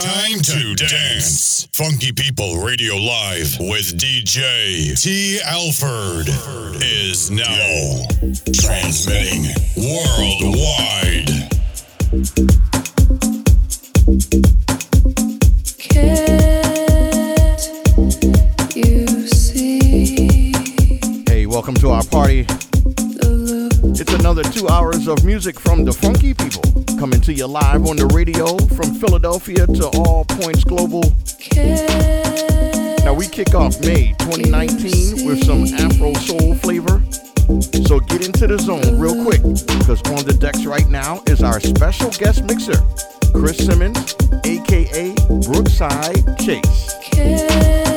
Time to dance. Funky People Radio Live with DJ T. Alford is now transmitting worldwide. Can't you see Hey, welcome to our party. It's another two hours of music from the Funky People coming to you live on the radio from Philadelphia to all points global. Now we kick off May 2019 with some Afro soul flavor. So get into the zone real quick because on the decks right now is our special guest mixer, Chris Simmons, aka Brookside Chase.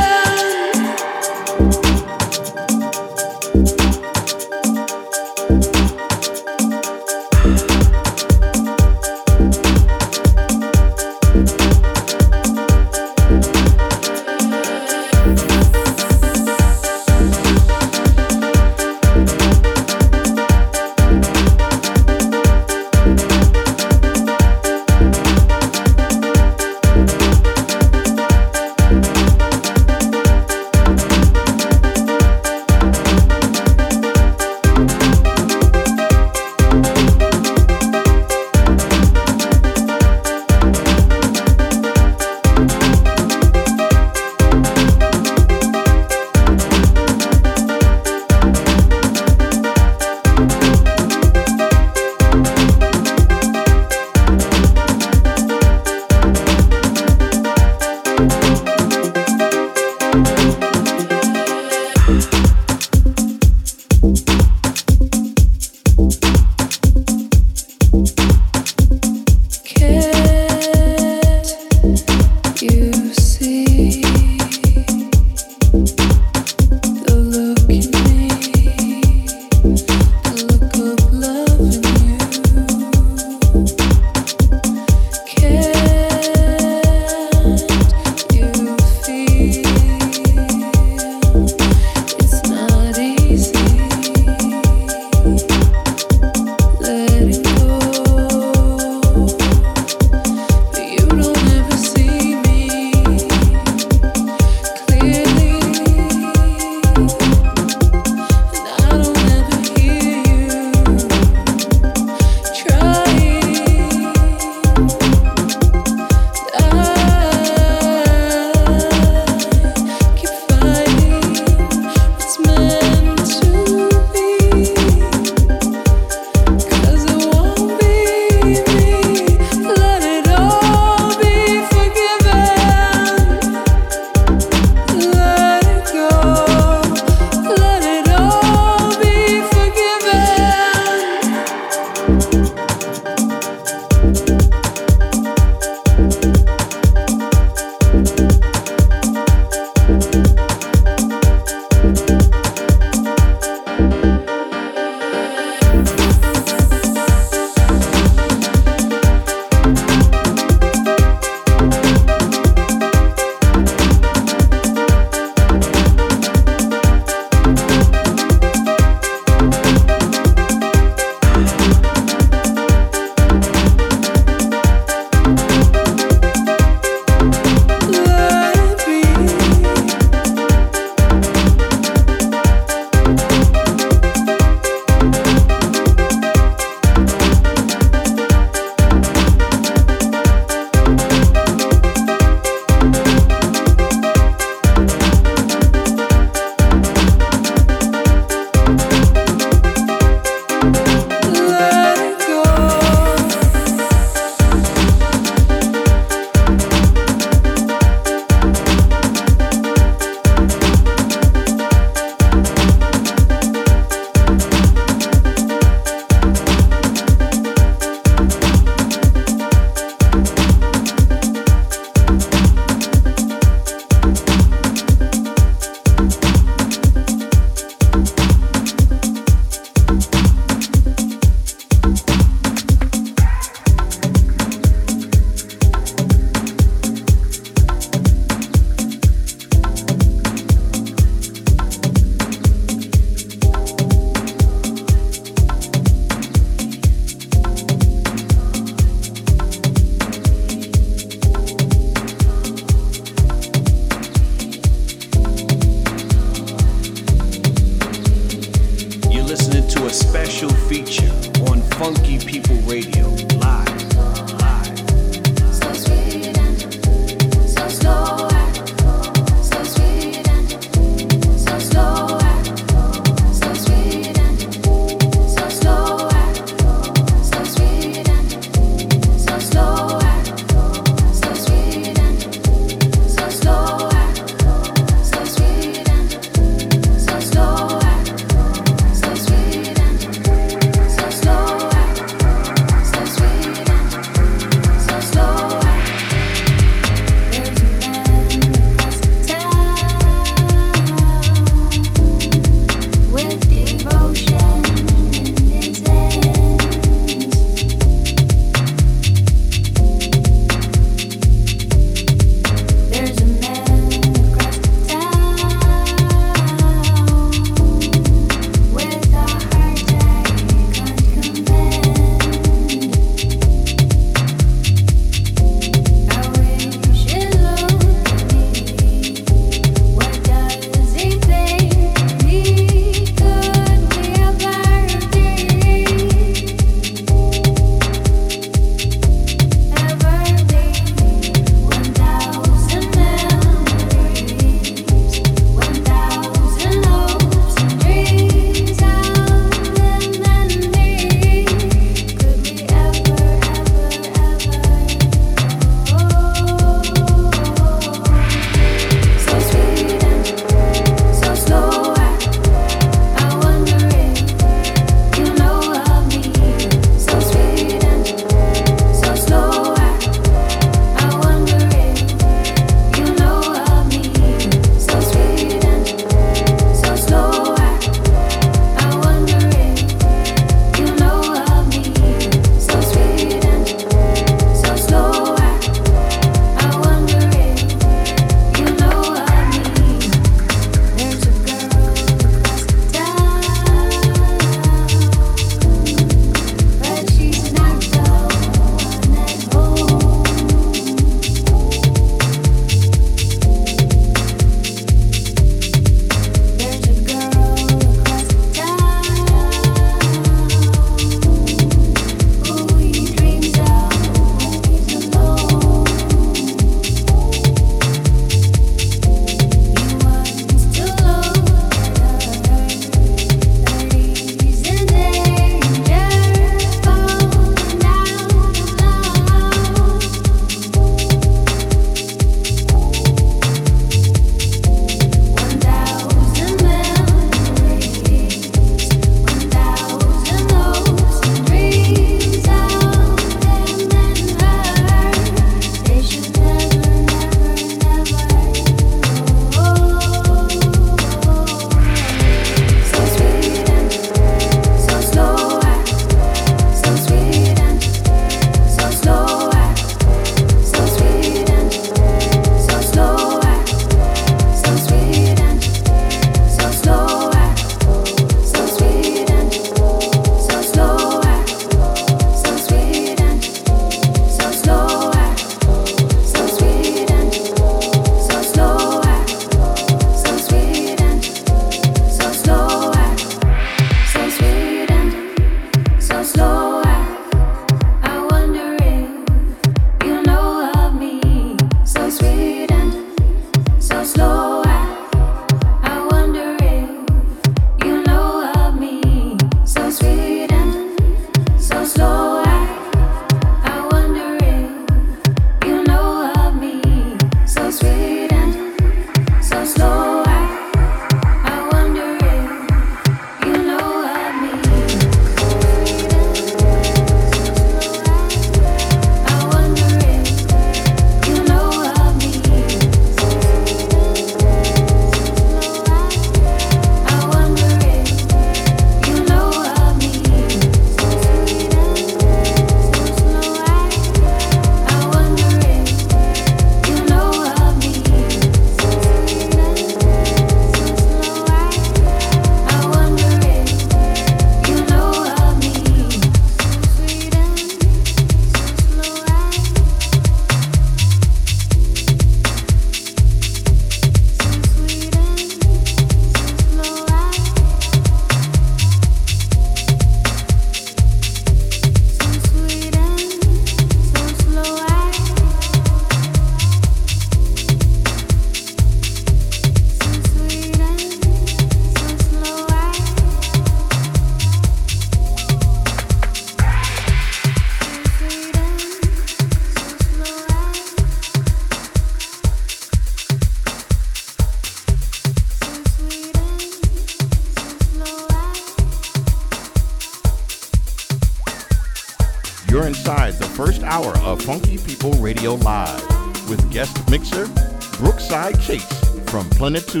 Planet 2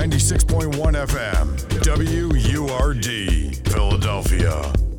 96.1 FM, WURD, Philadelphia.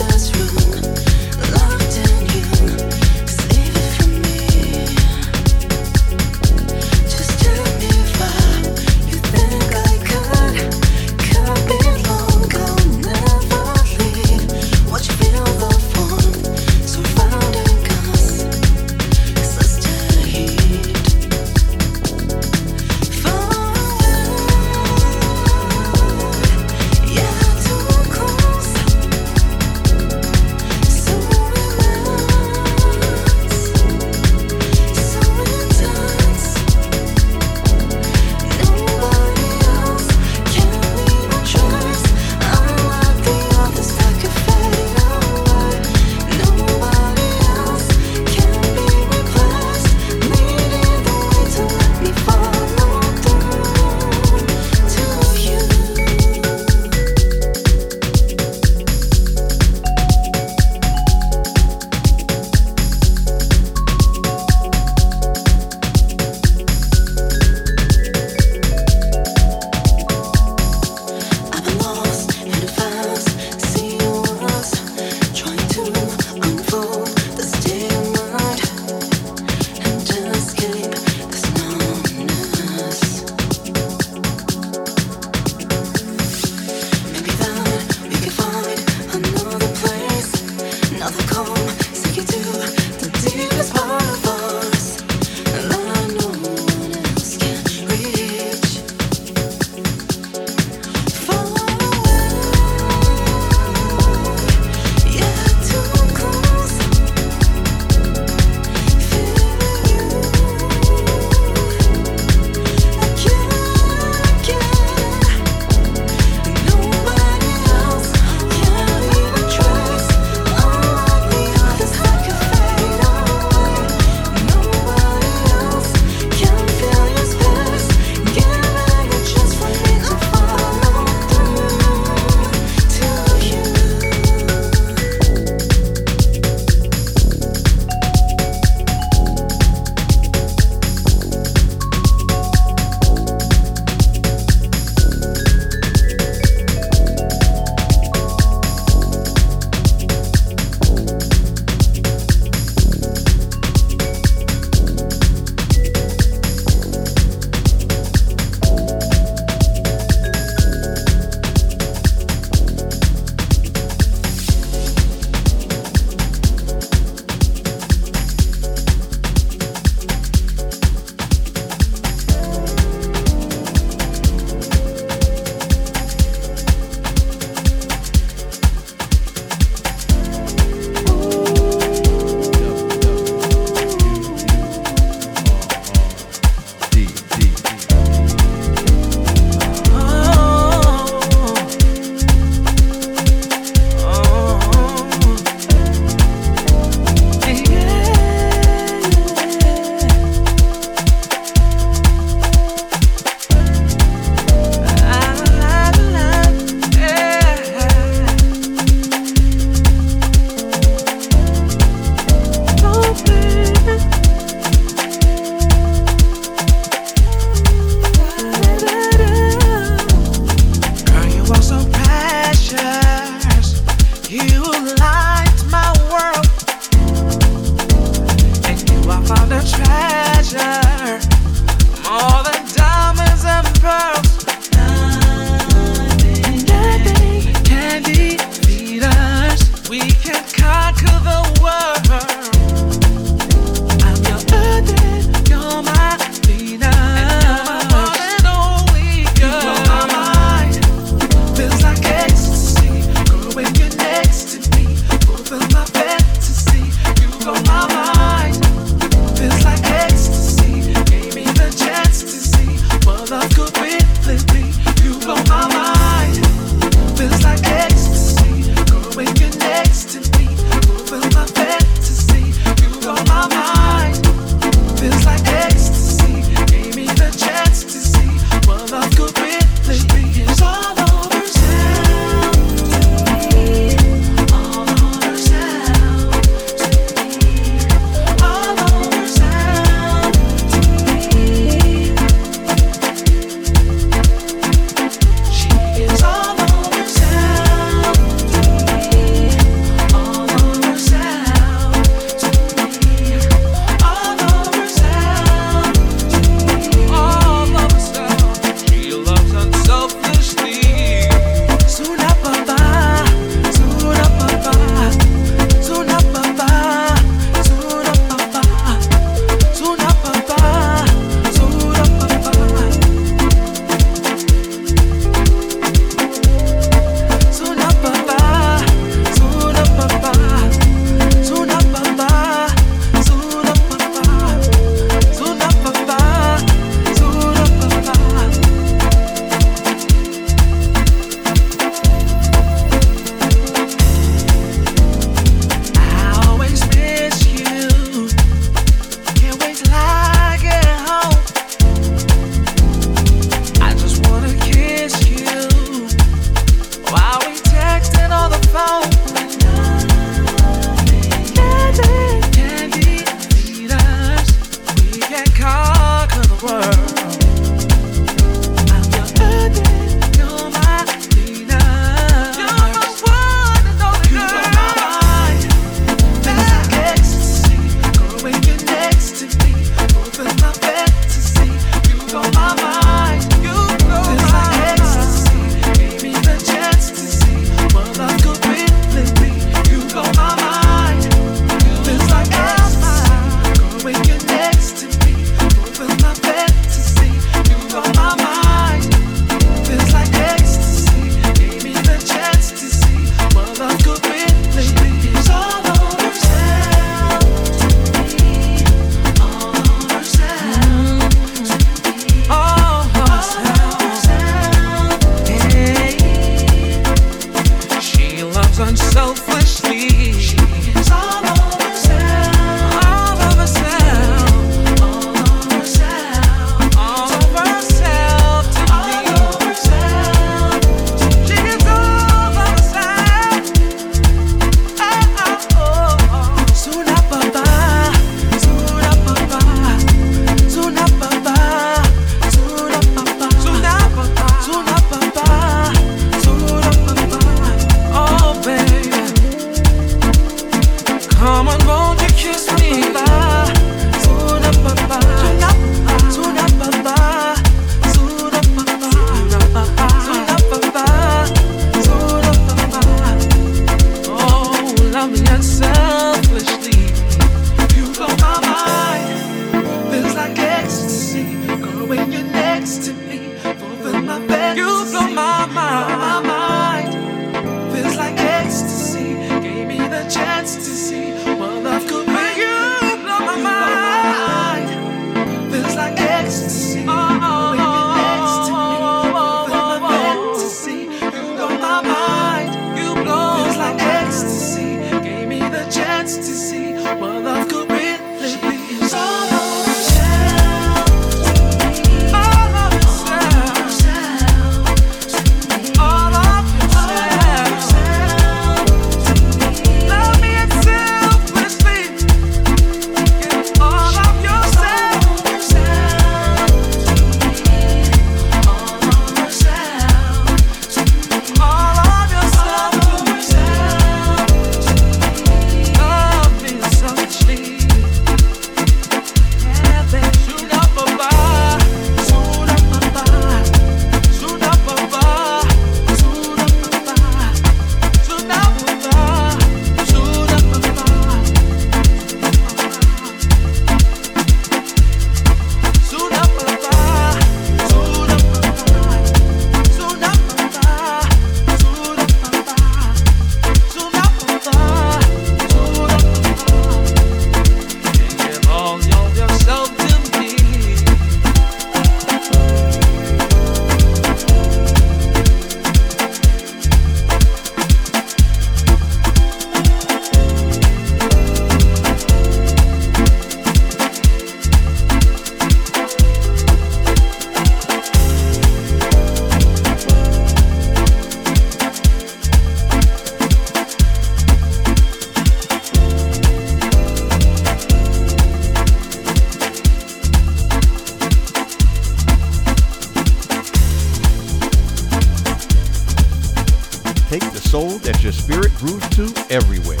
take the soul that your spirit grooves to everywhere.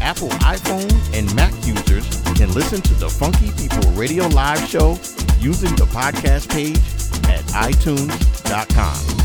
Apple iPhone and Mac users can listen to the Funky People Radio Live Show using the podcast page at itunes.com.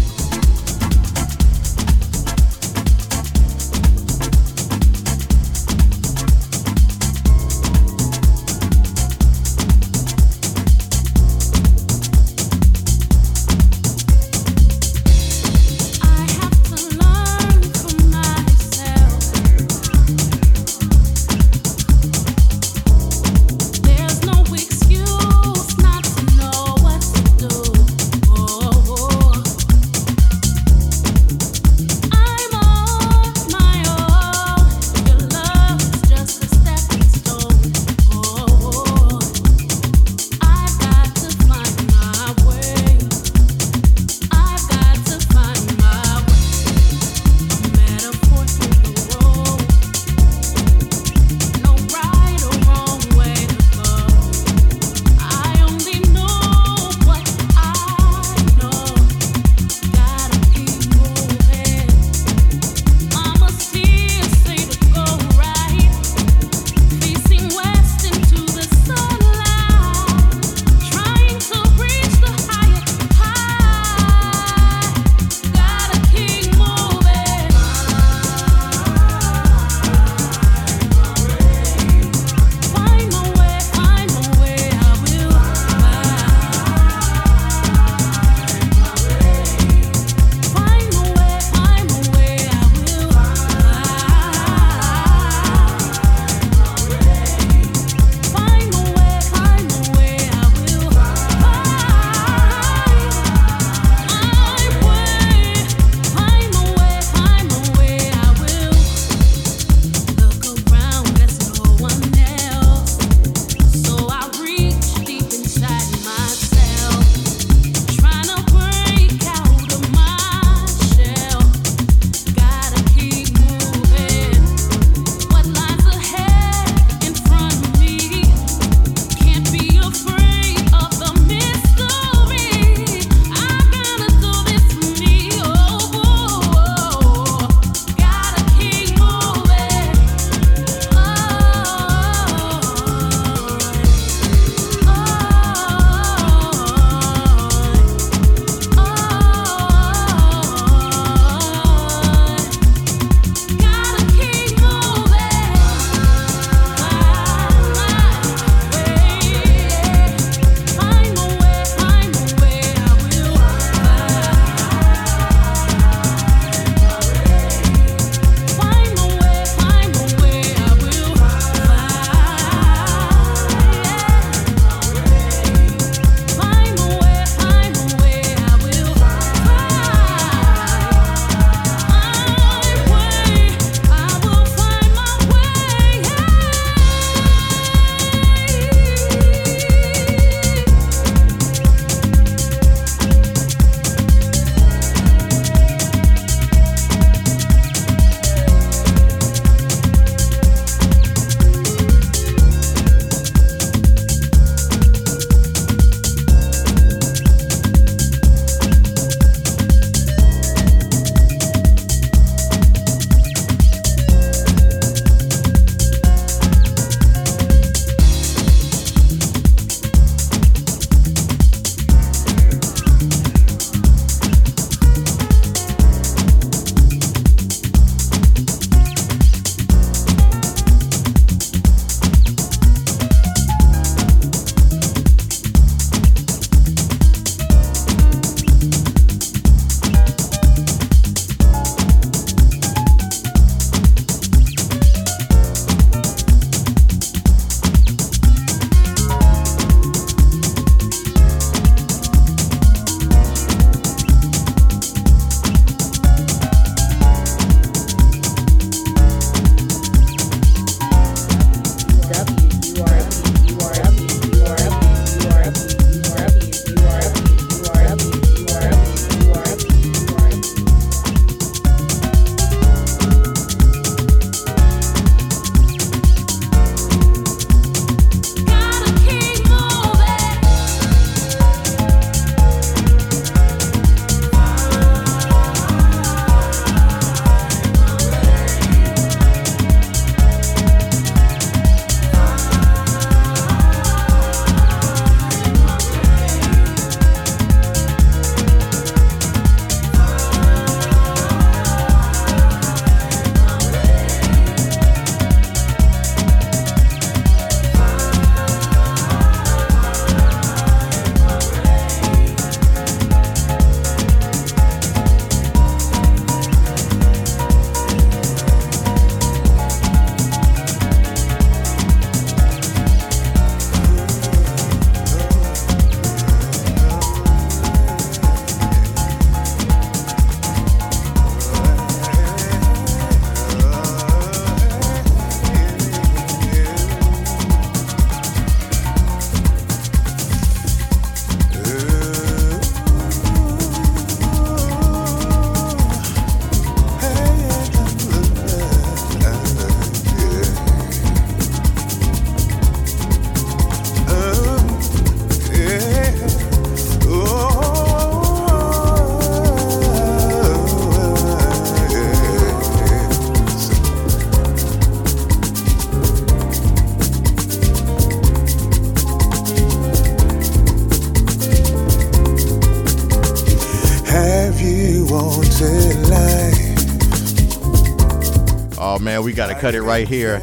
man, we gotta cut it right here.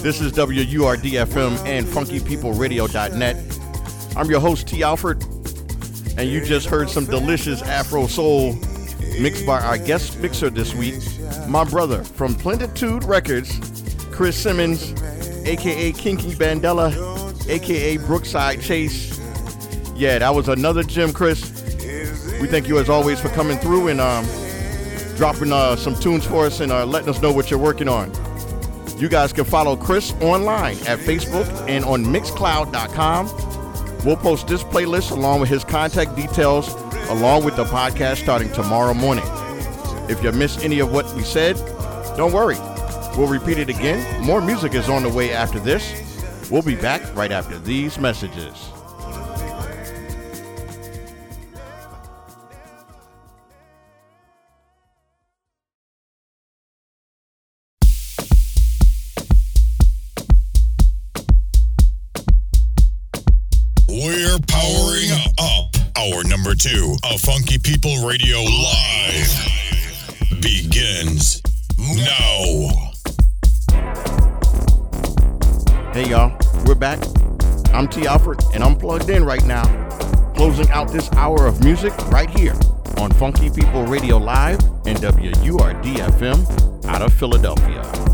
This is WURDFM and FunkyPeopleRadio.net. I'm your host T. Alfred, and you just heard some delicious Afro soul mixed by our guest mixer this week, my brother from Plentitude Records, Chris Simmons, aka Kinki Bandela, aka Brookside Chase. Yeah, that was another gem, Chris. We thank you as always for coming through and um, dropping uh, some tunes for us and uh, letting us know what you're working on. You guys can follow Chris online at Facebook and on Mixcloud.com. We'll post this playlist along with his contact details, along with the podcast starting tomorrow morning. If you missed any of what we said, don't worry. We'll repeat it again. More music is on the way after this. We'll be back right after these messages. Up hour number two of Funky People Radio Live begins now. Hey y'all, we're back. I'm T. Alfred, and I'm plugged in right now, closing out this hour of music right here on Funky People Radio Live and WURD FM out of Philadelphia.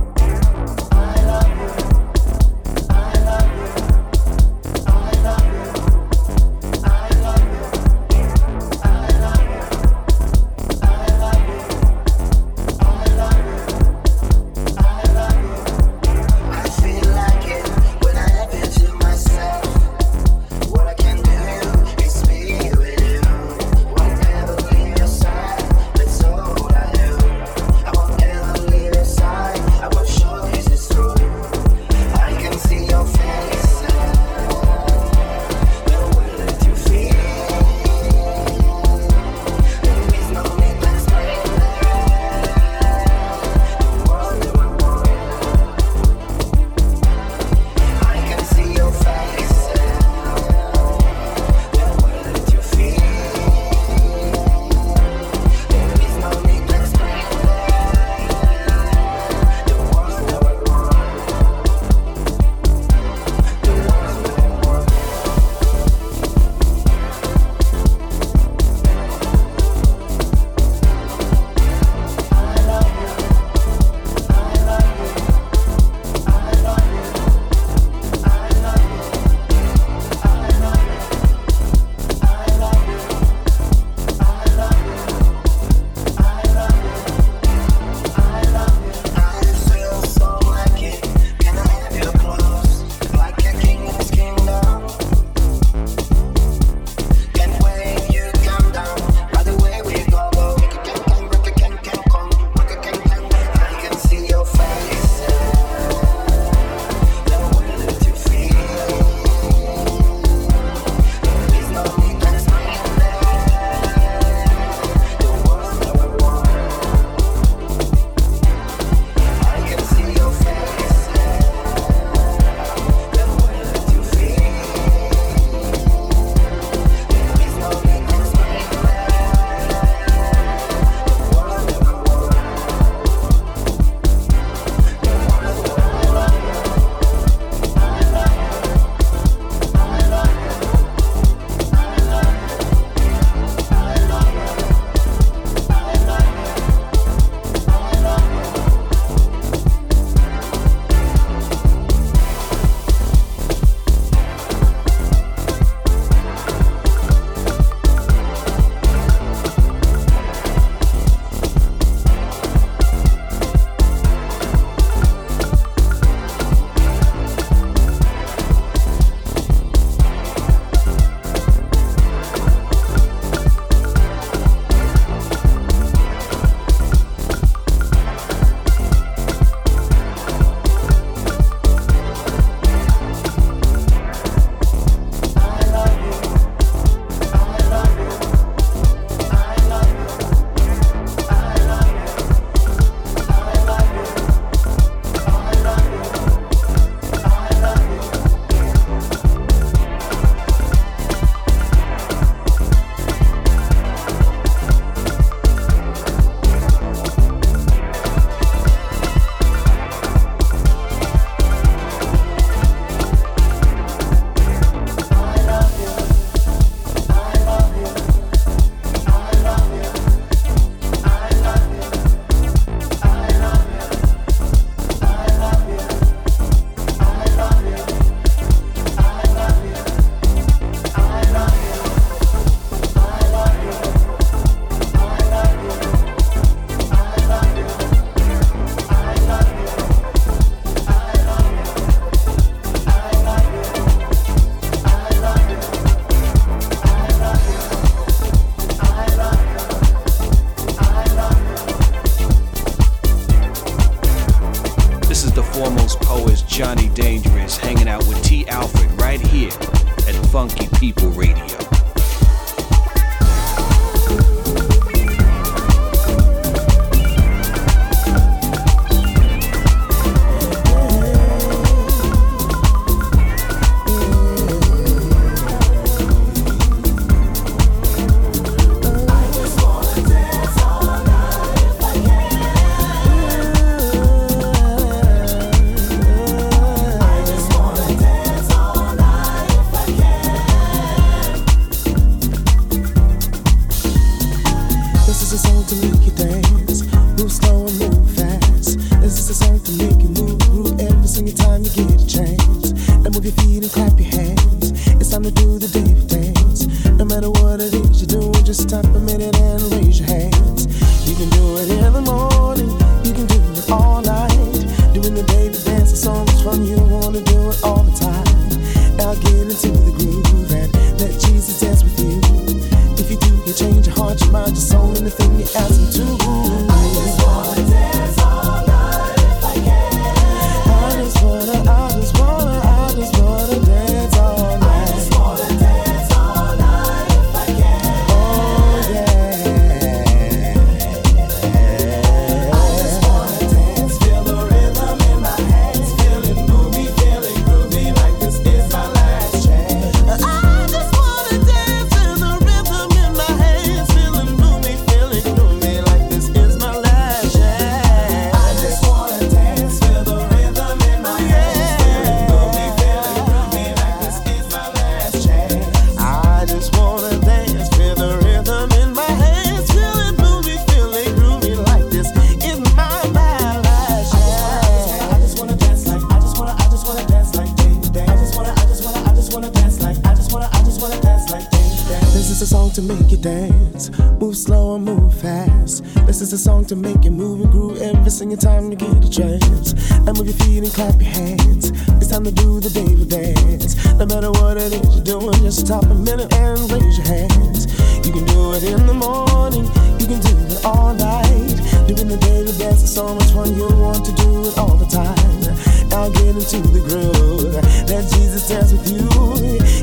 stop a minute and raise your hands. You can do it in the morning, you can do it all night. During the day, the dance is so much fun, you'll want to do it all the time. Now get into the groove, let Jesus dance with you.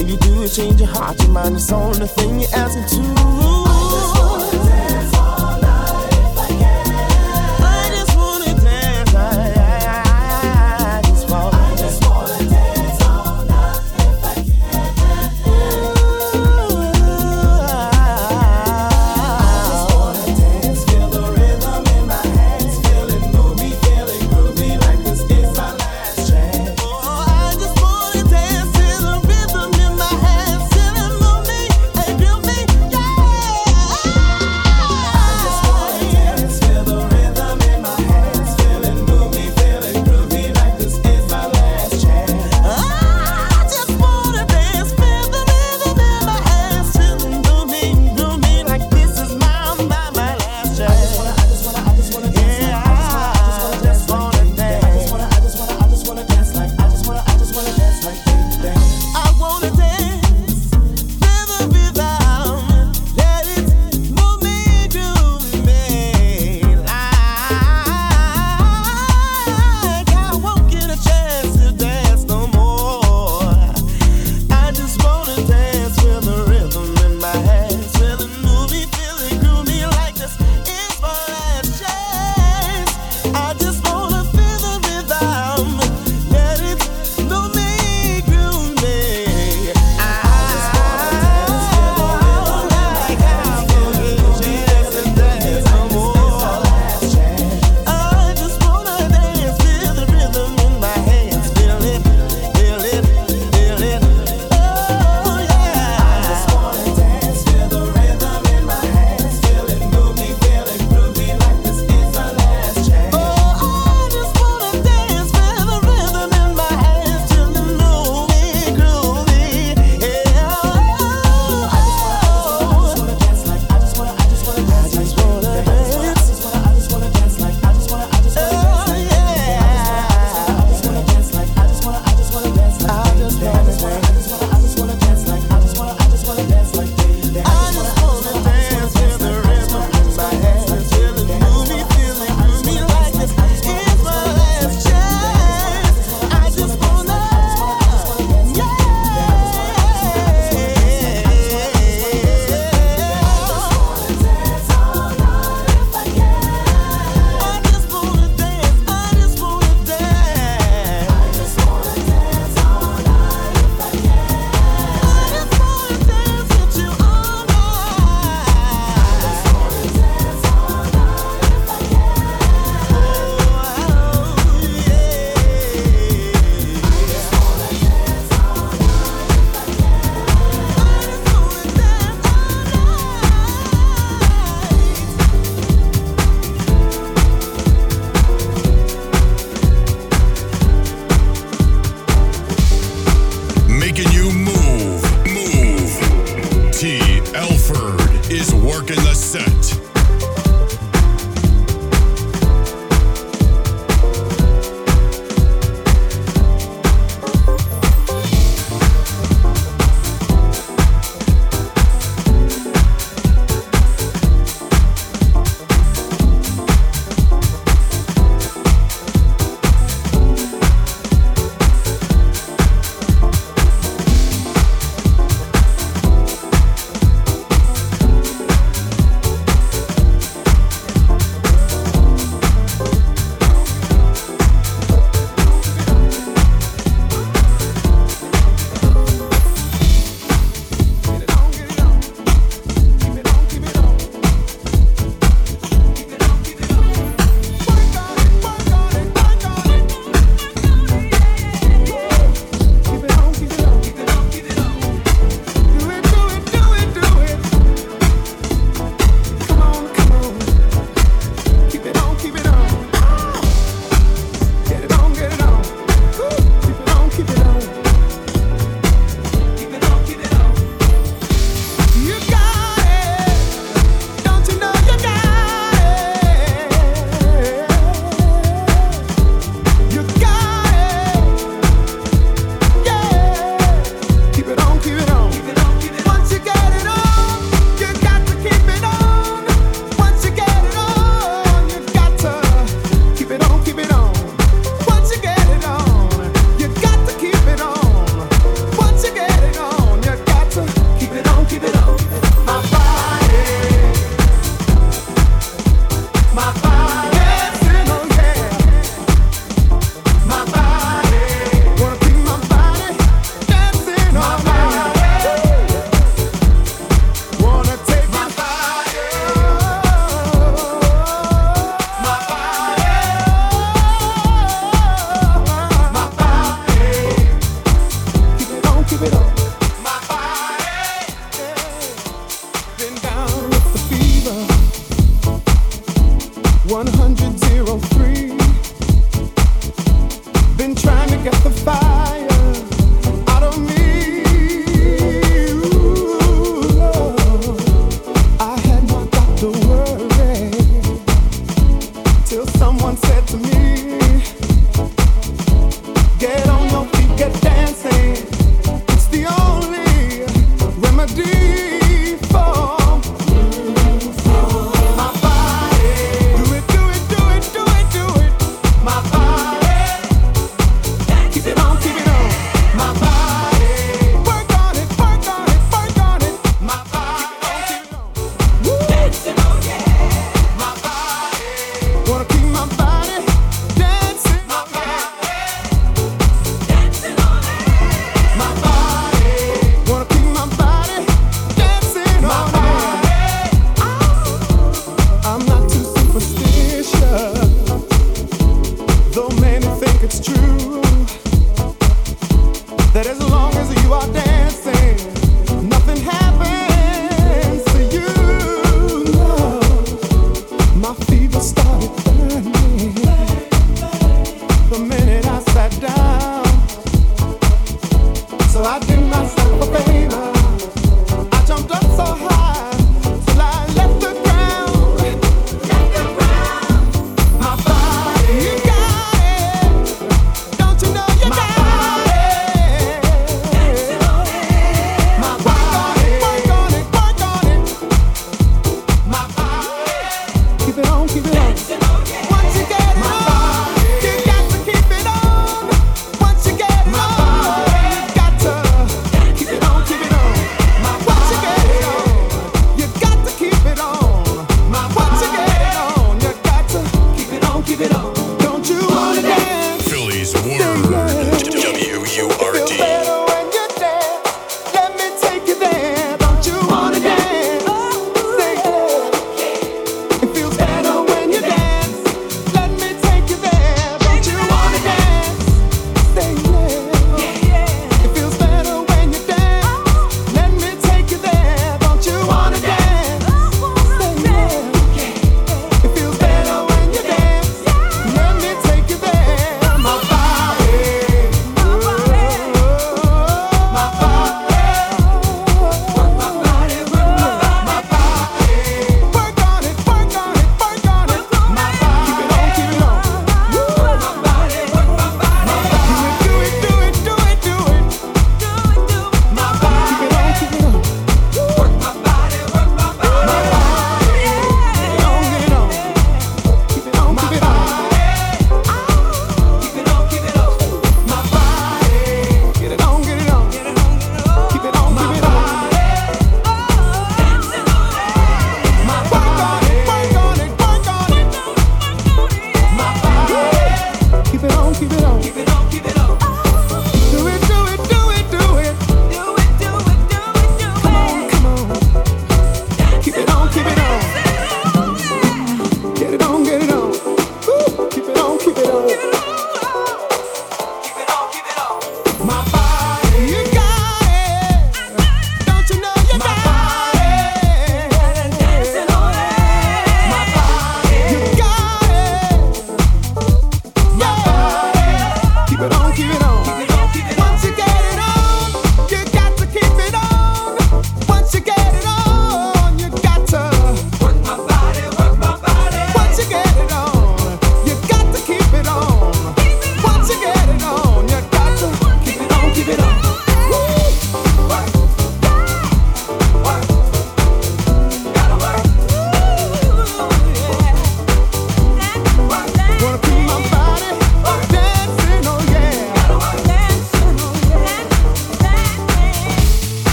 If you do it, change your heart, your mind, it's the only thing you're asking to.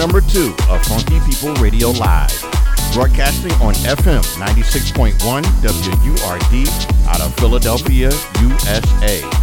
number two of Funky People Radio Live, broadcasting on FM 96.1 WURD out of Philadelphia, USA.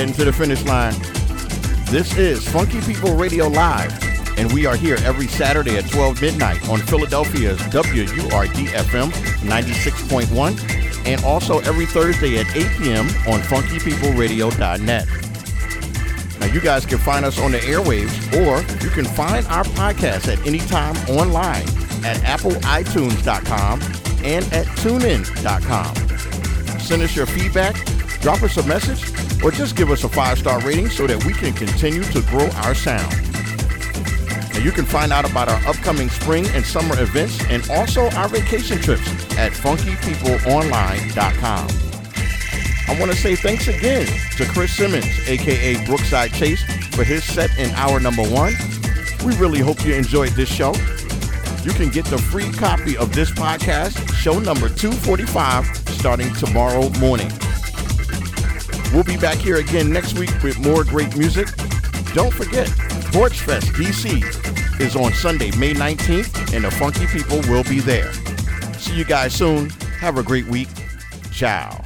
Heading to the finish line. This is Funky People Radio Live, and we are here every Saturday at 12 midnight on Philadelphia's WURD FM 96.1, and also every Thursday at 8 p.m. on funkypeopleradio.net. Now, you guys can find us on the airwaves, or you can find our podcast at any time online at appleitunes.com and at tunein.com. Send us your feedback, drop us a message, or just give us a five star rating so that we can continue to grow our sound. Now, you can find out about our upcoming spring and summer events and also our vacation trips at funkypeopleonline.com. I want to say thanks again to Chris Simmons, aka Brookside Chase, for his set in hour number one. We really hope you enjoyed this show. You can get the free copy of this podcast, show number 245, starting tomorrow morning. We'll be back here again next week with more great music. Don't forget, Porch Fest DC is on Sunday, May 19th, and the Funky People will be there. See you guys soon. Have a great week. Ciao.